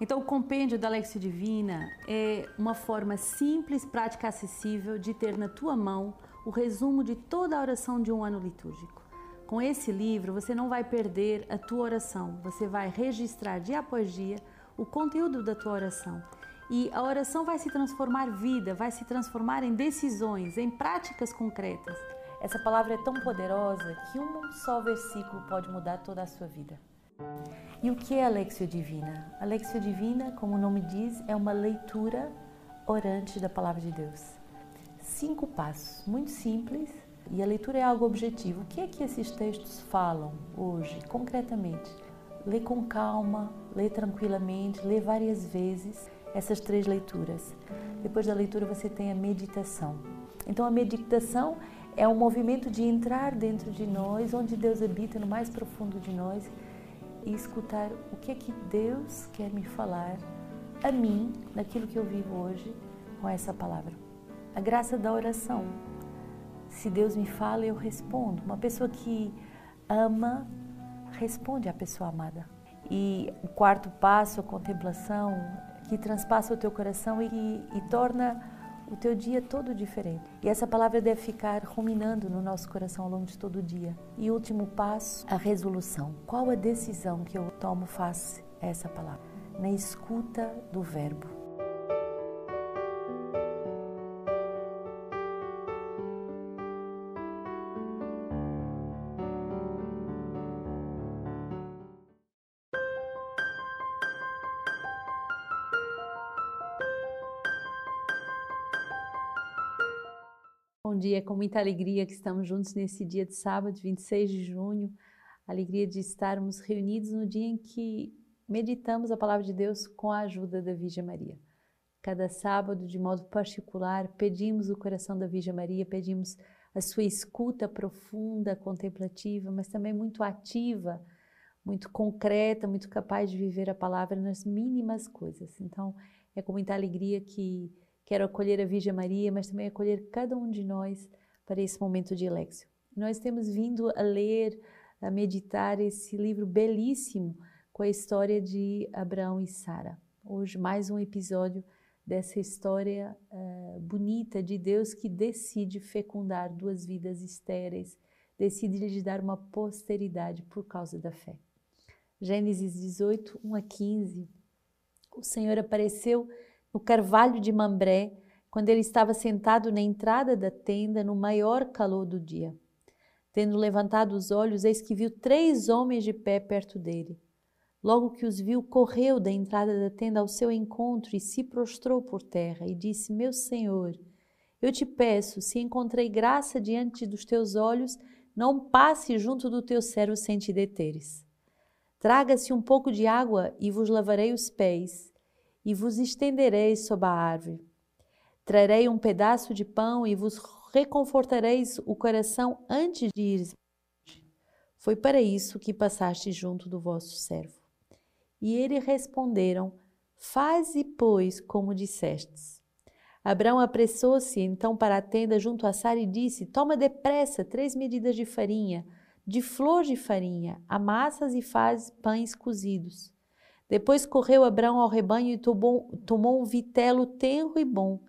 Então, o compêndio da Lexio Divina é uma forma simples, prática, acessível de ter na tua mão o resumo de toda a oração de um ano litúrgico. Com esse livro, você não vai perder a tua oração, você vai registrar dia após dia o conteúdo da tua oração. E a oração vai se transformar vida, vai se transformar em decisões, em práticas concretas. Essa palavra é tão poderosa que um só versículo pode mudar toda a sua vida. E o que é a Lexio Divina? A Lexio Divina, como o nome diz, é uma leitura orante da palavra de Deus. Cinco passos, muito simples, e a leitura é algo objetivo. O que é que esses textos falam hoje, concretamente? Lê com calma, lê tranquilamente, lê várias vezes essas três leituras. Depois da leitura você tem a meditação. Então a meditação é um movimento de entrar dentro de nós, onde Deus habita no mais profundo de nós e escutar o que é que Deus quer me falar a mim, naquilo que eu vivo hoje, com essa palavra. A graça da oração. Se Deus me fala, eu respondo. Uma pessoa que ama, responde à pessoa amada. E o quarto passo, a contemplação, que transpassa o teu coração e, e torna o teu dia todo diferente. E essa palavra deve ficar ruminando no nosso coração ao longo de todo o dia. E último passo, a resolução. Qual a decisão que eu tomo face a essa palavra? Na escuta do verbo. Bom dia, com muita alegria que estamos juntos nesse dia de sábado, 26 de junho. Alegria de estarmos reunidos no dia em que meditamos a palavra de Deus com a ajuda da Virgem Maria. Cada sábado, de modo particular, pedimos o coração da Virgem Maria, pedimos a sua escuta profunda, contemplativa, mas também muito ativa, muito concreta, muito capaz de viver a palavra nas mínimas coisas. Então, é com muita alegria que Quero acolher a Virgem Maria, mas também acolher cada um de nós para esse momento de Lexio. Nós temos vindo a ler, a meditar esse livro belíssimo com a história de Abraão e Sara. Hoje, mais um episódio dessa história uh, bonita de Deus que decide fecundar duas vidas estéreis, decide lhes dar uma posteridade por causa da fé. Gênesis 18, 1 a 15. O Senhor apareceu no carvalho de Mambré, quando ele estava sentado na entrada da tenda no maior calor do dia. Tendo levantado os olhos, eis que viu três homens de pé perto dele. Logo que os viu, correu da entrada da tenda ao seu encontro e se prostrou por terra e disse: Meu senhor, eu te peço, se encontrei graça diante dos teus olhos, não passe junto do teu servo sem te deteres. Traga-se um pouco de água e vos lavarei os pés e vos estendereis sob a árvore. Trarei um pedaço de pão e vos reconfortareis o coração antes de ires. Foi para isso que passaste junto do vosso servo. E eles responderam: Faze, pois, como dissestes. Abraão apressou-se então para a tenda junto a Sara e disse: Toma depressa três medidas de farinha, de flor de farinha, amassas e faz pães cozidos. Depois correu Abraão ao rebanho e tomou, tomou um vitelo tenro e bom.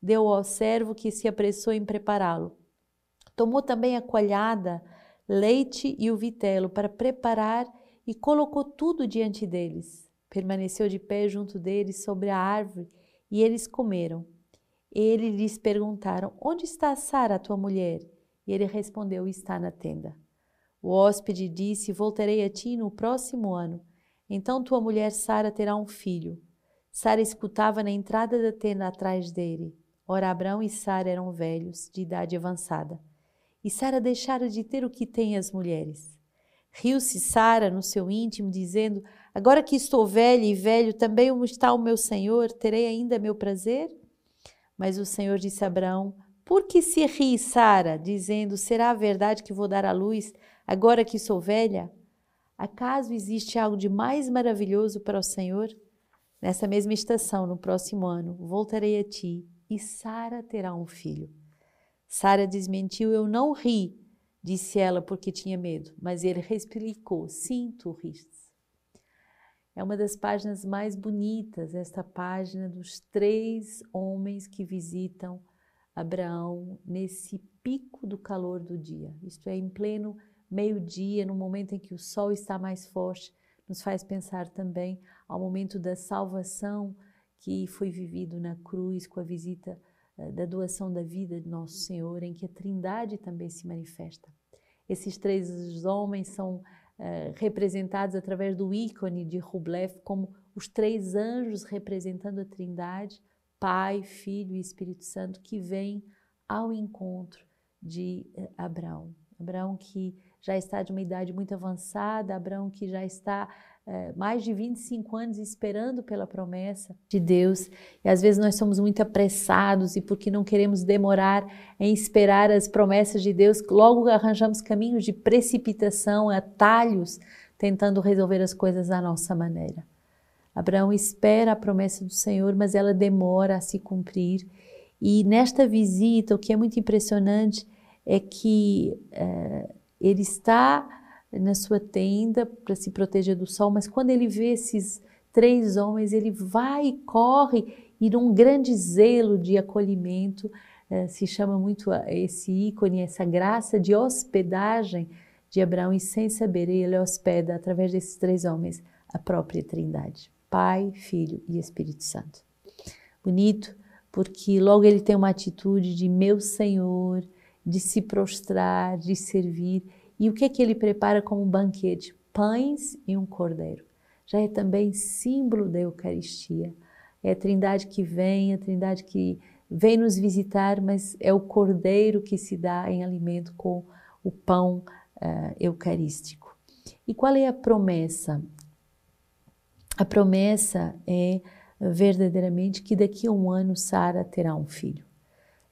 Deu ao servo que se apressou em prepará-lo. Tomou também a coalhada, leite e o vitelo para preparar e colocou tudo diante deles. Permaneceu de pé junto deles sobre a árvore e eles comeram. Eles lhes perguntaram: Onde está Sara, tua mulher? E ele respondeu: Está na tenda. O hóspede disse: Voltarei a ti no próximo ano então tua mulher Sara terá um filho. Sara escutava na entrada da tenda atrás dele. Ora, Abraão e Sara eram velhos, de idade avançada. E Sara deixara de ter o que têm as mulheres. Riu-se Sara no seu íntimo, dizendo: Agora que estou velha e velho, também está o meu senhor, terei ainda meu prazer? Mas o Senhor disse a Abraão: Por que se ri, Sara, dizendo: Será a verdade que vou dar à luz, agora que sou velha? Acaso existe algo de mais maravilhoso para o Senhor? Nessa mesma estação, no próximo ano, voltarei a ti e Sara terá um filho. Sara desmentiu: Eu não ri, disse ela porque tinha medo, mas ele explicou: Sim, tu riste. É uma das páginas mais bonitas, esta página dos três homens que visitam Abraão nesse pico do calor do dia. Isto é, em pleno meio-dia, no momento em que o sol está mais forte, nos faz pensar também ao momento da salvação que foi vivido na cruz com a visita eh, da doação da vida de Nosso Senhor, em que a Trindade também se manifesta. Esses três homens são uh, representados através do ícone de Rublev como os três anjos representando a Trindade, Pai, Filho e Espírito Santo, que vêm ao encontro de uh, Abraão. Abraão que já está de uma idade muito avançada, Abraão que já está é, mais de 25 anos esperando pela promessa de Deus. E às vezes nós somos muito apressados e porque não queremos demorar em esperar as promessas de Deus, logo arranjamos caminhos de precipitação, atalhos, tentando resolver as coisas da nossa maneira. Abraão espera a promessa do Senhor, mas ela demora a se cumprir. E nesta visita, o que é muito impressionante é que é, ele está na sua tenda para se proteger do sol, mas quando ele vê esses três homens, ele vai e corre e num grande zelo de acolhimento, eh, se chama muito esse ícone, essa graça de hospedagem de Abraão e sem saber ele hospeda através desses três homens a própria Trindade, Pai, Filho e Espírito Santo. Bonito, porque logo ele tem uma atitude de meu Senhor, de se prostrar, de servir e o que é que ele prepara como banquete? Pães e um cordeiro. Já é também símbolo da Eucaristia. É a Trindade que vem, a Trindade que vem nos visitar, mas é o cordeiro que se dá em alimento com o pão uh, eucarístico. E qual é a promessa? A promessa é verdadeiramente que daqui a um ano Sara terá um filho.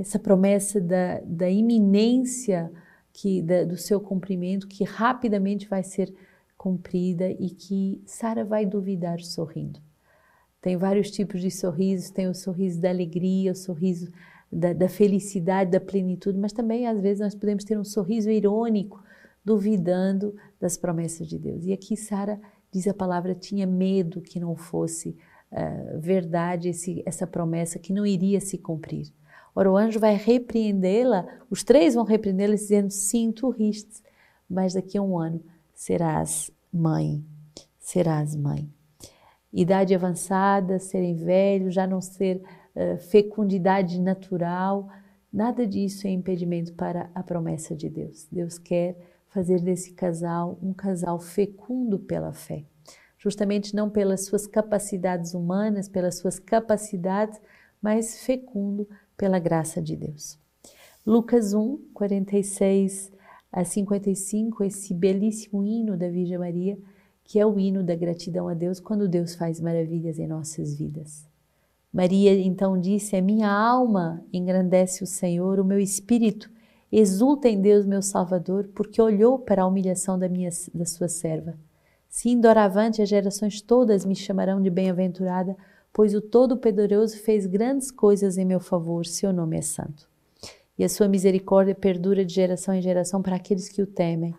Essa promessa da, da iminência que da, do seu cumprimento, que rapidamente vai ser cumprida e que Sara vai duvidar sorrindo. Tem vários tipos de sorrisos, tem o sorriso da alegria, o sorriso da, da felicidade, da plenitude, mas também às vezes nós podemos ter um sorriso irônico, duvidando das promessas de Deus. E aqui Sara diz a palavra tinha medo que não fosse uh, verdade esse, essa promessa que não iria se cumprir. Ora, o anjo vai repreendê-la, os três vão repreendê-la dizendo: Sim, tu ristes, mas daqui a um ano serás mãe. Serás mãe. Idade avançada, serem velhos, já não ser uh, fecundidade natural, nada disso é impedimento para a promessa de Deus. Deus quer fazer desse casal um casal fecundo pela fé. Justamente não pelas suas capacidades humanas, pelas suas capacidades, mas fecundo pela graça de Deus. Lucas 1, 46 a 55, esse belíssimo hino da Virgem Maria, que é o hino da gratidão a Deus quando Deus faz maravilhas em nossas vidas. Maria então disse: A minha alma engrandece o Senhor, o meu espírito exulta em Deus, meu Salvador, porque olhou para a humilhação da, minha, da sua serva. Sim, doravante as gerações todas me chamarão de bem-aventurada, pois o Todo-Poderoso fez grandes coisas em meu favor, seu nome é santo. E a sua misericórdia perdura de geração em geração para aqueles que o temem.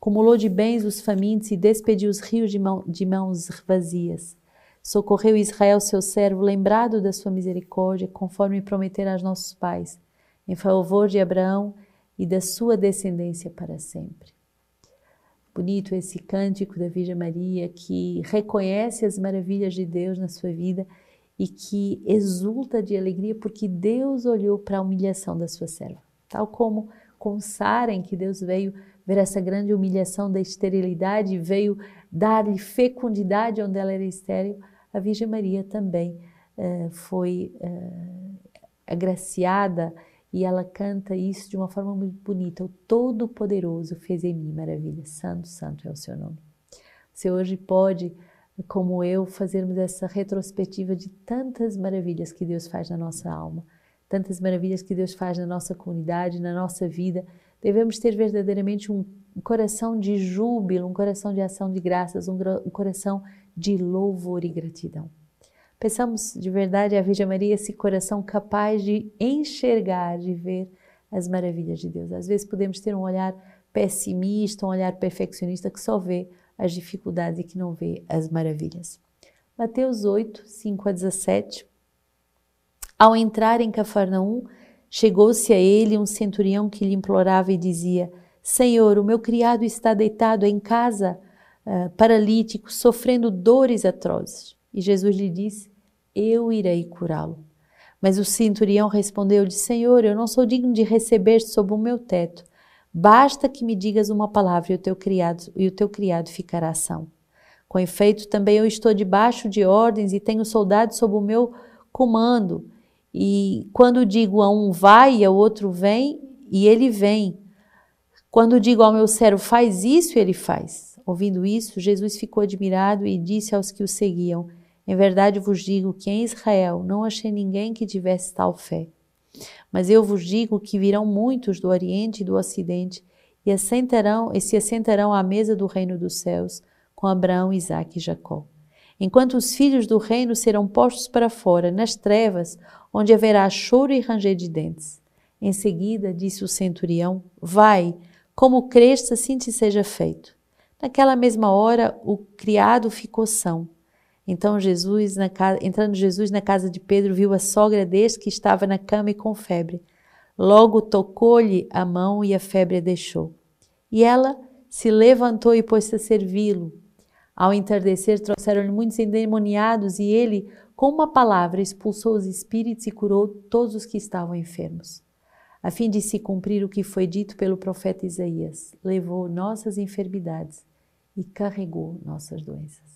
Cumulou de bens os famintos e despediu os rios de, mão, de mãos vazias. Socorreu Israel, seu servo, lembrado da sua misericórdia, conforme prometera aos nossos pais, em favor de Abraão e da sua descendência para sempre. Bonito esse cântico da Virgem Maria que reconhece as maravilhas de Deus na sua vida e que exulta de alegria porque Deus olhou para a humilhação da sua serva. Tal como com Sara, em que Deus veio ver essa grande humilhação da esterilidade, veio dar-lhe fecundidade onde ela era estéril, a Virgem Maria também uh, foi uh, agraciada e ela canta isso de uma forma muito bonita. O Todo-Poderoso fez em mim maravilha. Santo, santo é o seu nome. Você hoje pode, como eu, fazermos essa retrospectiva de tantas maravilhas que Deus faz na nossa alma, tantas maravilhas que Deus faz na nossa comunidade, na nossa vida. Devemos ter verdadeiramente um coração de júbilo, um coração de ação de graças, um, coração de louvor e gratidão. Peçamos de verdade à Virgem Maria esse coração capaz de enxergar, de ver as maravilhas de Deus. Às vezes podemos ter um olhar pessimista, um olhar perfeccionista que só vê as dificuldades e que não vê as maravilhas. Mateus 8, 5 a 17. Ao entrar em Cafarnaum, chegou-se a ele um centurião que lhe implorava e dizia: Senhor, o meu criado está deitado em casa, uh, paralítico, sofrendo dores atrozes. E Jesus lhe disse: Eu irei curá-lo. Mas o centurião respondeu-lhe: Senhor, eu não sou digno de receber sob o meu teto. Basta que me digas uma palavra e o teu criado, e o teu criado ficará são. Com efeito, também eu estou debaixo de ordens e tenho soldados sob o meu comando. E quando digo a um vai e ao outro vem, e ele vem. Quando digo ao meu servo faz isso, ele faz. Ouvindo isso, Jesus ficou admirado e disse aos que o seguiam: Em verdade vos digo que em Israel não achei ninguém que tivesse tal fé. Mas eu vos digo que virão muitos do Oriente e do Ocidente e, assentarão, e se assentarão à mesa do reino dos céus com Abraão, Isaque e Jacó. Enquanto os filhos do reino serão postos para fora, nas trevas, onde haverá choro e ranger de dentes. Em seguida, disse o centurião: Vai, como creste, assim te seja feito. Naquela mesma hora, o criado ficou são. Então Jesus, casa, entrando Jesus na casa de Pedro, viu a sogra deste que estava na cama e com febre. Logo tocou-lhe a mão e a febre a deixou. E ela se levantou e pôs-se a servi-lo. Ao entardecer, trouxeram-lhe muitos endemoniados e ele, com uma palavra, expulsou os espíritos e curou todos os que estavam enfermos. A fim de se cumprir o que foi dito pelo profeta Isaías, levou nossas enfermidades e carregou nossas doenças.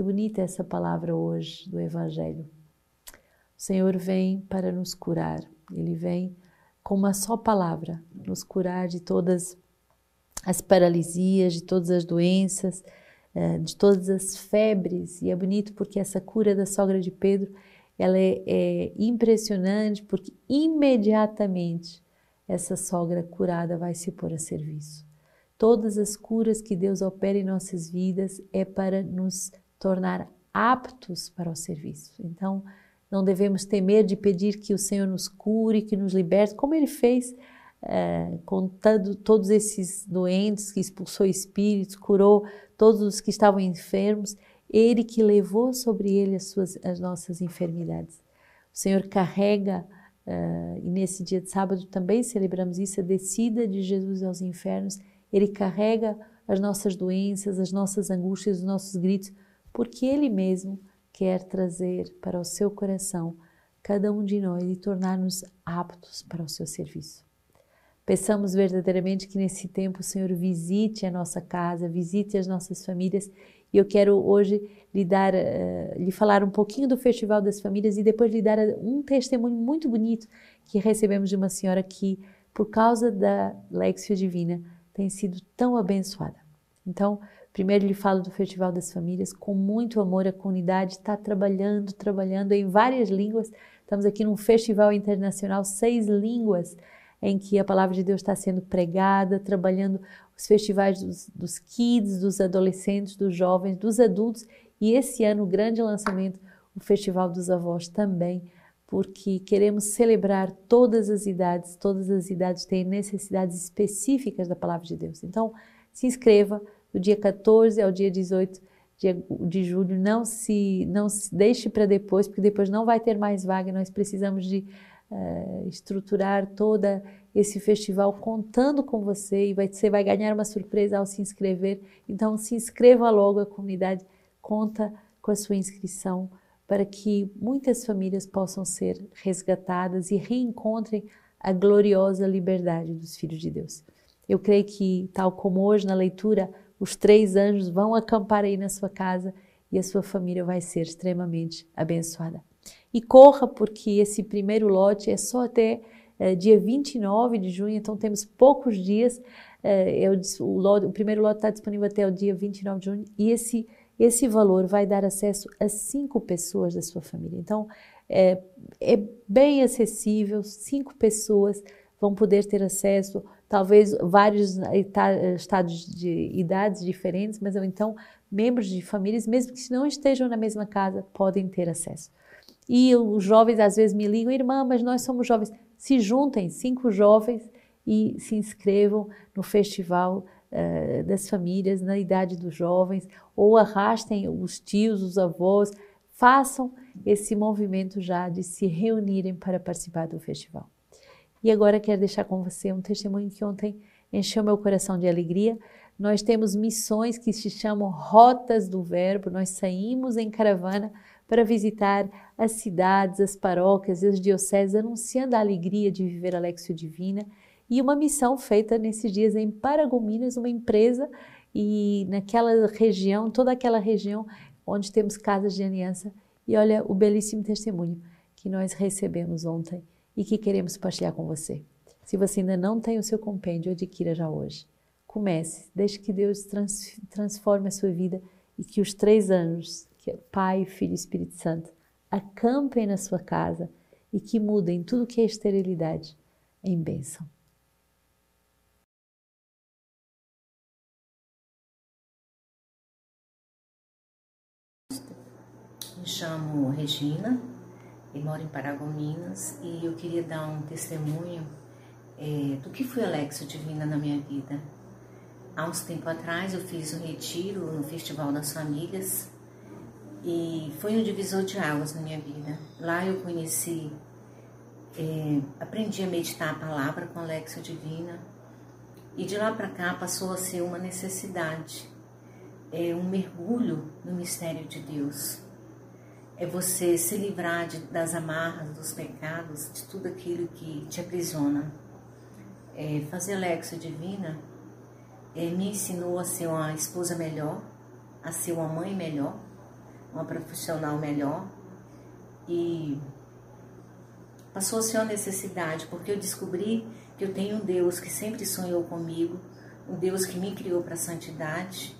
Que bonita essa palavra hoje do Evangelho. O Senhor vem para nos curar, ele vem com uma só palavra nos curar de todas as paralisias, de todas as doenças é, de todas as febres, e é bonito porque essa cura da sogra de Pedro ela é, é impressionante porque imediatamente essa sogra curada vai se pôr a serviço. Todas as curas que Deus opera em nossas vidas é para nos tornar aptos para o serviço. Então, não devemos temer de pedir que o Senhor nos cure, que nos liberte, como Ele fez é, contando todos esses doentes, que expulsou espíritos, curou todos os que estavam enfermos, Ele que levou sobre Ele as, suas, as nossas enfermidades. O Senhor carrega, uh, e nesse dia de sábado também celebramos isso, a descida de Jesus aos infernos. Ele carrega as nossas doenças, as nossas angústias, os nossos gritos, porque Ele mesmo quer trazer para o seu coração cada um de nós e tornar-nos aptos para o seu serviço. Peçamos verdadeiramente que nesse tempo o Senhor visite a nossa casa, visite as nossas famílias. E eu quero hoje lhe dar, uh, lhe falar um pouquinho do Festival das Famílias e depois lhe dar um testemunho muito bonito que recebemos de uma senhora que, por causa da Lexio Divina, tem sido tão abençoada. Então, primeiro lhe falo do Festival das Famílias, com muito amor a comunidade está trabalhando, trabalhando em várias línguas. Estamos aqui num festival internacional, seis línguas em que a palavra de Deus está sendo pregada, trabalhando os festivais dos, dos kids, dos adolescentes, dos jovens, dos adultos e esse ano o grande lançamento, o Festival dos Avós também, porque queremos celebrar todas as idades, todas as idades têm necessidades específicas da palavra de Deus. Então, se inscreva do dia 14 ao dia 18 de, julho, não se não se deixe para depois, porque depois não vai ter mais vaga, nós precisamos de uh, estruturar toda esse festival contando com você e vai, você vai ganhar uma surpresa ao se inscrever. Então se inscreva logo, a comunidade conta com a sua inscrição para que muitas famílias possam ser resgatadas e reencontrem a gloriosa liberdade dos filhos de Deus. Eu creio que, tal como hoje na leitura, os três anjos vão acampar aí na sua casa e a sua família vai ser extremamente abençoada. E corra, porque esse primeiro lote é só até é, dia 29 de junho, então temos poucos dias. É, é o, o, lote, o, primeiro lote está disponível até o dia 29 de junho e esse, esse valor vai dar acesso a cinco pessoas da sua família. Então, é, é bem acessível, cinco pessoas vão poder ter acesso, talvez vários estados de idades diferentes, mas então membros de famílias, mesmo que não estejam na mesma casa, podem ter acesso. E os jovens às vezes me ligam, irmã, mas nós somos jovens. Se juntem, cinco jovens, e se inscrevam no Festival uh, das famílias, na idade dos jovens, ou arrastem os tios, os avós, façam esse movimento já de se reunirem para participar do festival. E agora quero deixar com você um testemunho que ontem encheu meu coração de alegria. Nós temos missões que se chamam Rotas do Verbo. Nós saímos em caravana para visitar as cidades, as paróquias e as dioceses, anunciando a alegria de viver a Lexio Divina. E uma missão feita nesses dias em Paragominas, uma empresa, e naquela região, toda aquela região onde temos casas de aliança. E olha o belíssimo testemunho que nós recebemos ontem e que queremos partilhar com você. Se você ainda não tem o seu compêndio, adquira já hoje. Comece, deixe que Deus trans, transforme a sua vida e que os três anos, que é Pai, Filho e Espírito Santo, acampem na sua casa e que mudem tudo que é esterilidade em bênção. Me chamo Regina e moro em Paragominas e eu queria dar um testemunho é, do que foi a Lexo Divina na minha vida. Há uns tempo atrás eu fiz um retiro no Festival das Famílias e foi um divisor de águas na minha vida. Lá eu conheci, é, aprendi a meditar a palavra com a Lexo Divina e de lá para cá passou a ser uma necessidade, é um mergulho no mistério de Deus. É você se livrar de, das amarras, dos pecados, de tudo aquilo que te aprisiona. É, fazer Lexo Divina é, me ensinou a ser uma esposa melhor, a ser uma mãe melhor, uma profissional melhor. E passou a ser uma necessidade porque eu descobri que eu tenho um Deus que sempre sonhou comigo, um Deus que me criou para a santidade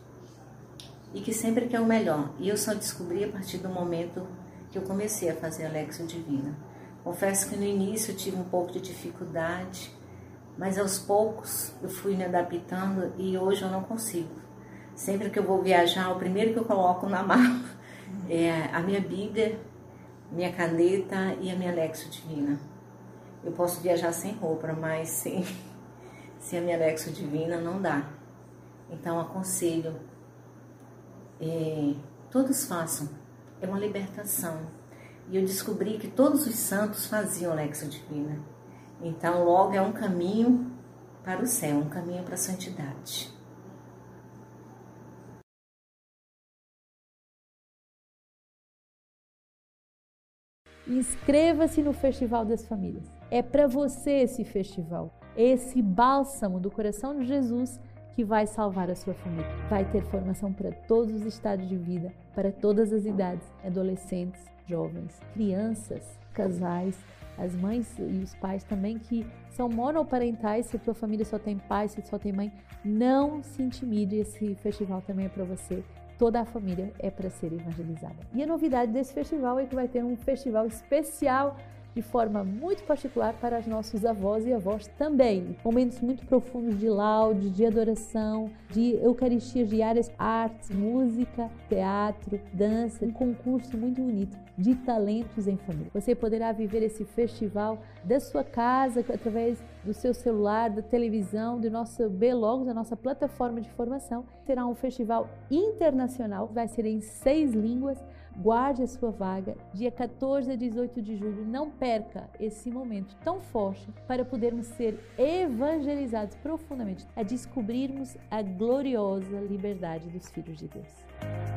e que sempre quer o melhor. E eu só descobri a partir do momento que eu comecei a fazer a Lexo Divina. Confesso que no início eu tive um pouco de dificuldade, mas aos poucos eu fui me adaptando e hoje eu não consigo. Sempre que eu vou viajar, o primeiro que eu coloco na mala é a minha Bíblia, minha caneta e a minha Lexo Divina. Eu posso viajar sem roupa, mas sem, sem a minha Lexo Divina não dá. Então aconselho, é, todos façam, é uma libertação. E eu descobri que todos os santos faziam Lexo Divina. Então, logo é um caminho para o céu, um caminho para a santidade. Inscreva-se no Festival das Famílias. É para você esse festival, esse bálsamo do coração de Jesus que vai salvar a sua família. Vai ter formação para todos os estados de vida, para todas as idades, adolescentes, jovens, crianças, casais as mães e os pais também que são monoparentais, se a tua família só tem pai, se só tem mãe, não se intimide, esse festival também é para você. Toda a família é para ser evangelizada. E a novidade desse festival é que vai ter um festival especial de forma muito particular para os nossos avós e avós também. Momentos muito profundos de laude, de adoração, de eucaristias diárias, artes, música, teatro, dança, um concurso muito bonito de talentos em família. Você poderá viver esse festival da sua casa, através do seu celular, da televisão, do nosso B-Logos, a nossa plataforma de formação. Será um festival internacional, vai ser em seis línguas Guarde a sua vaga, dia 14 a 18 de julho. Não perca esse momento tão forte para podermos ser evangelizados profundamente, a descobrirmos a gloriosa liberdade dos filhos de Deus.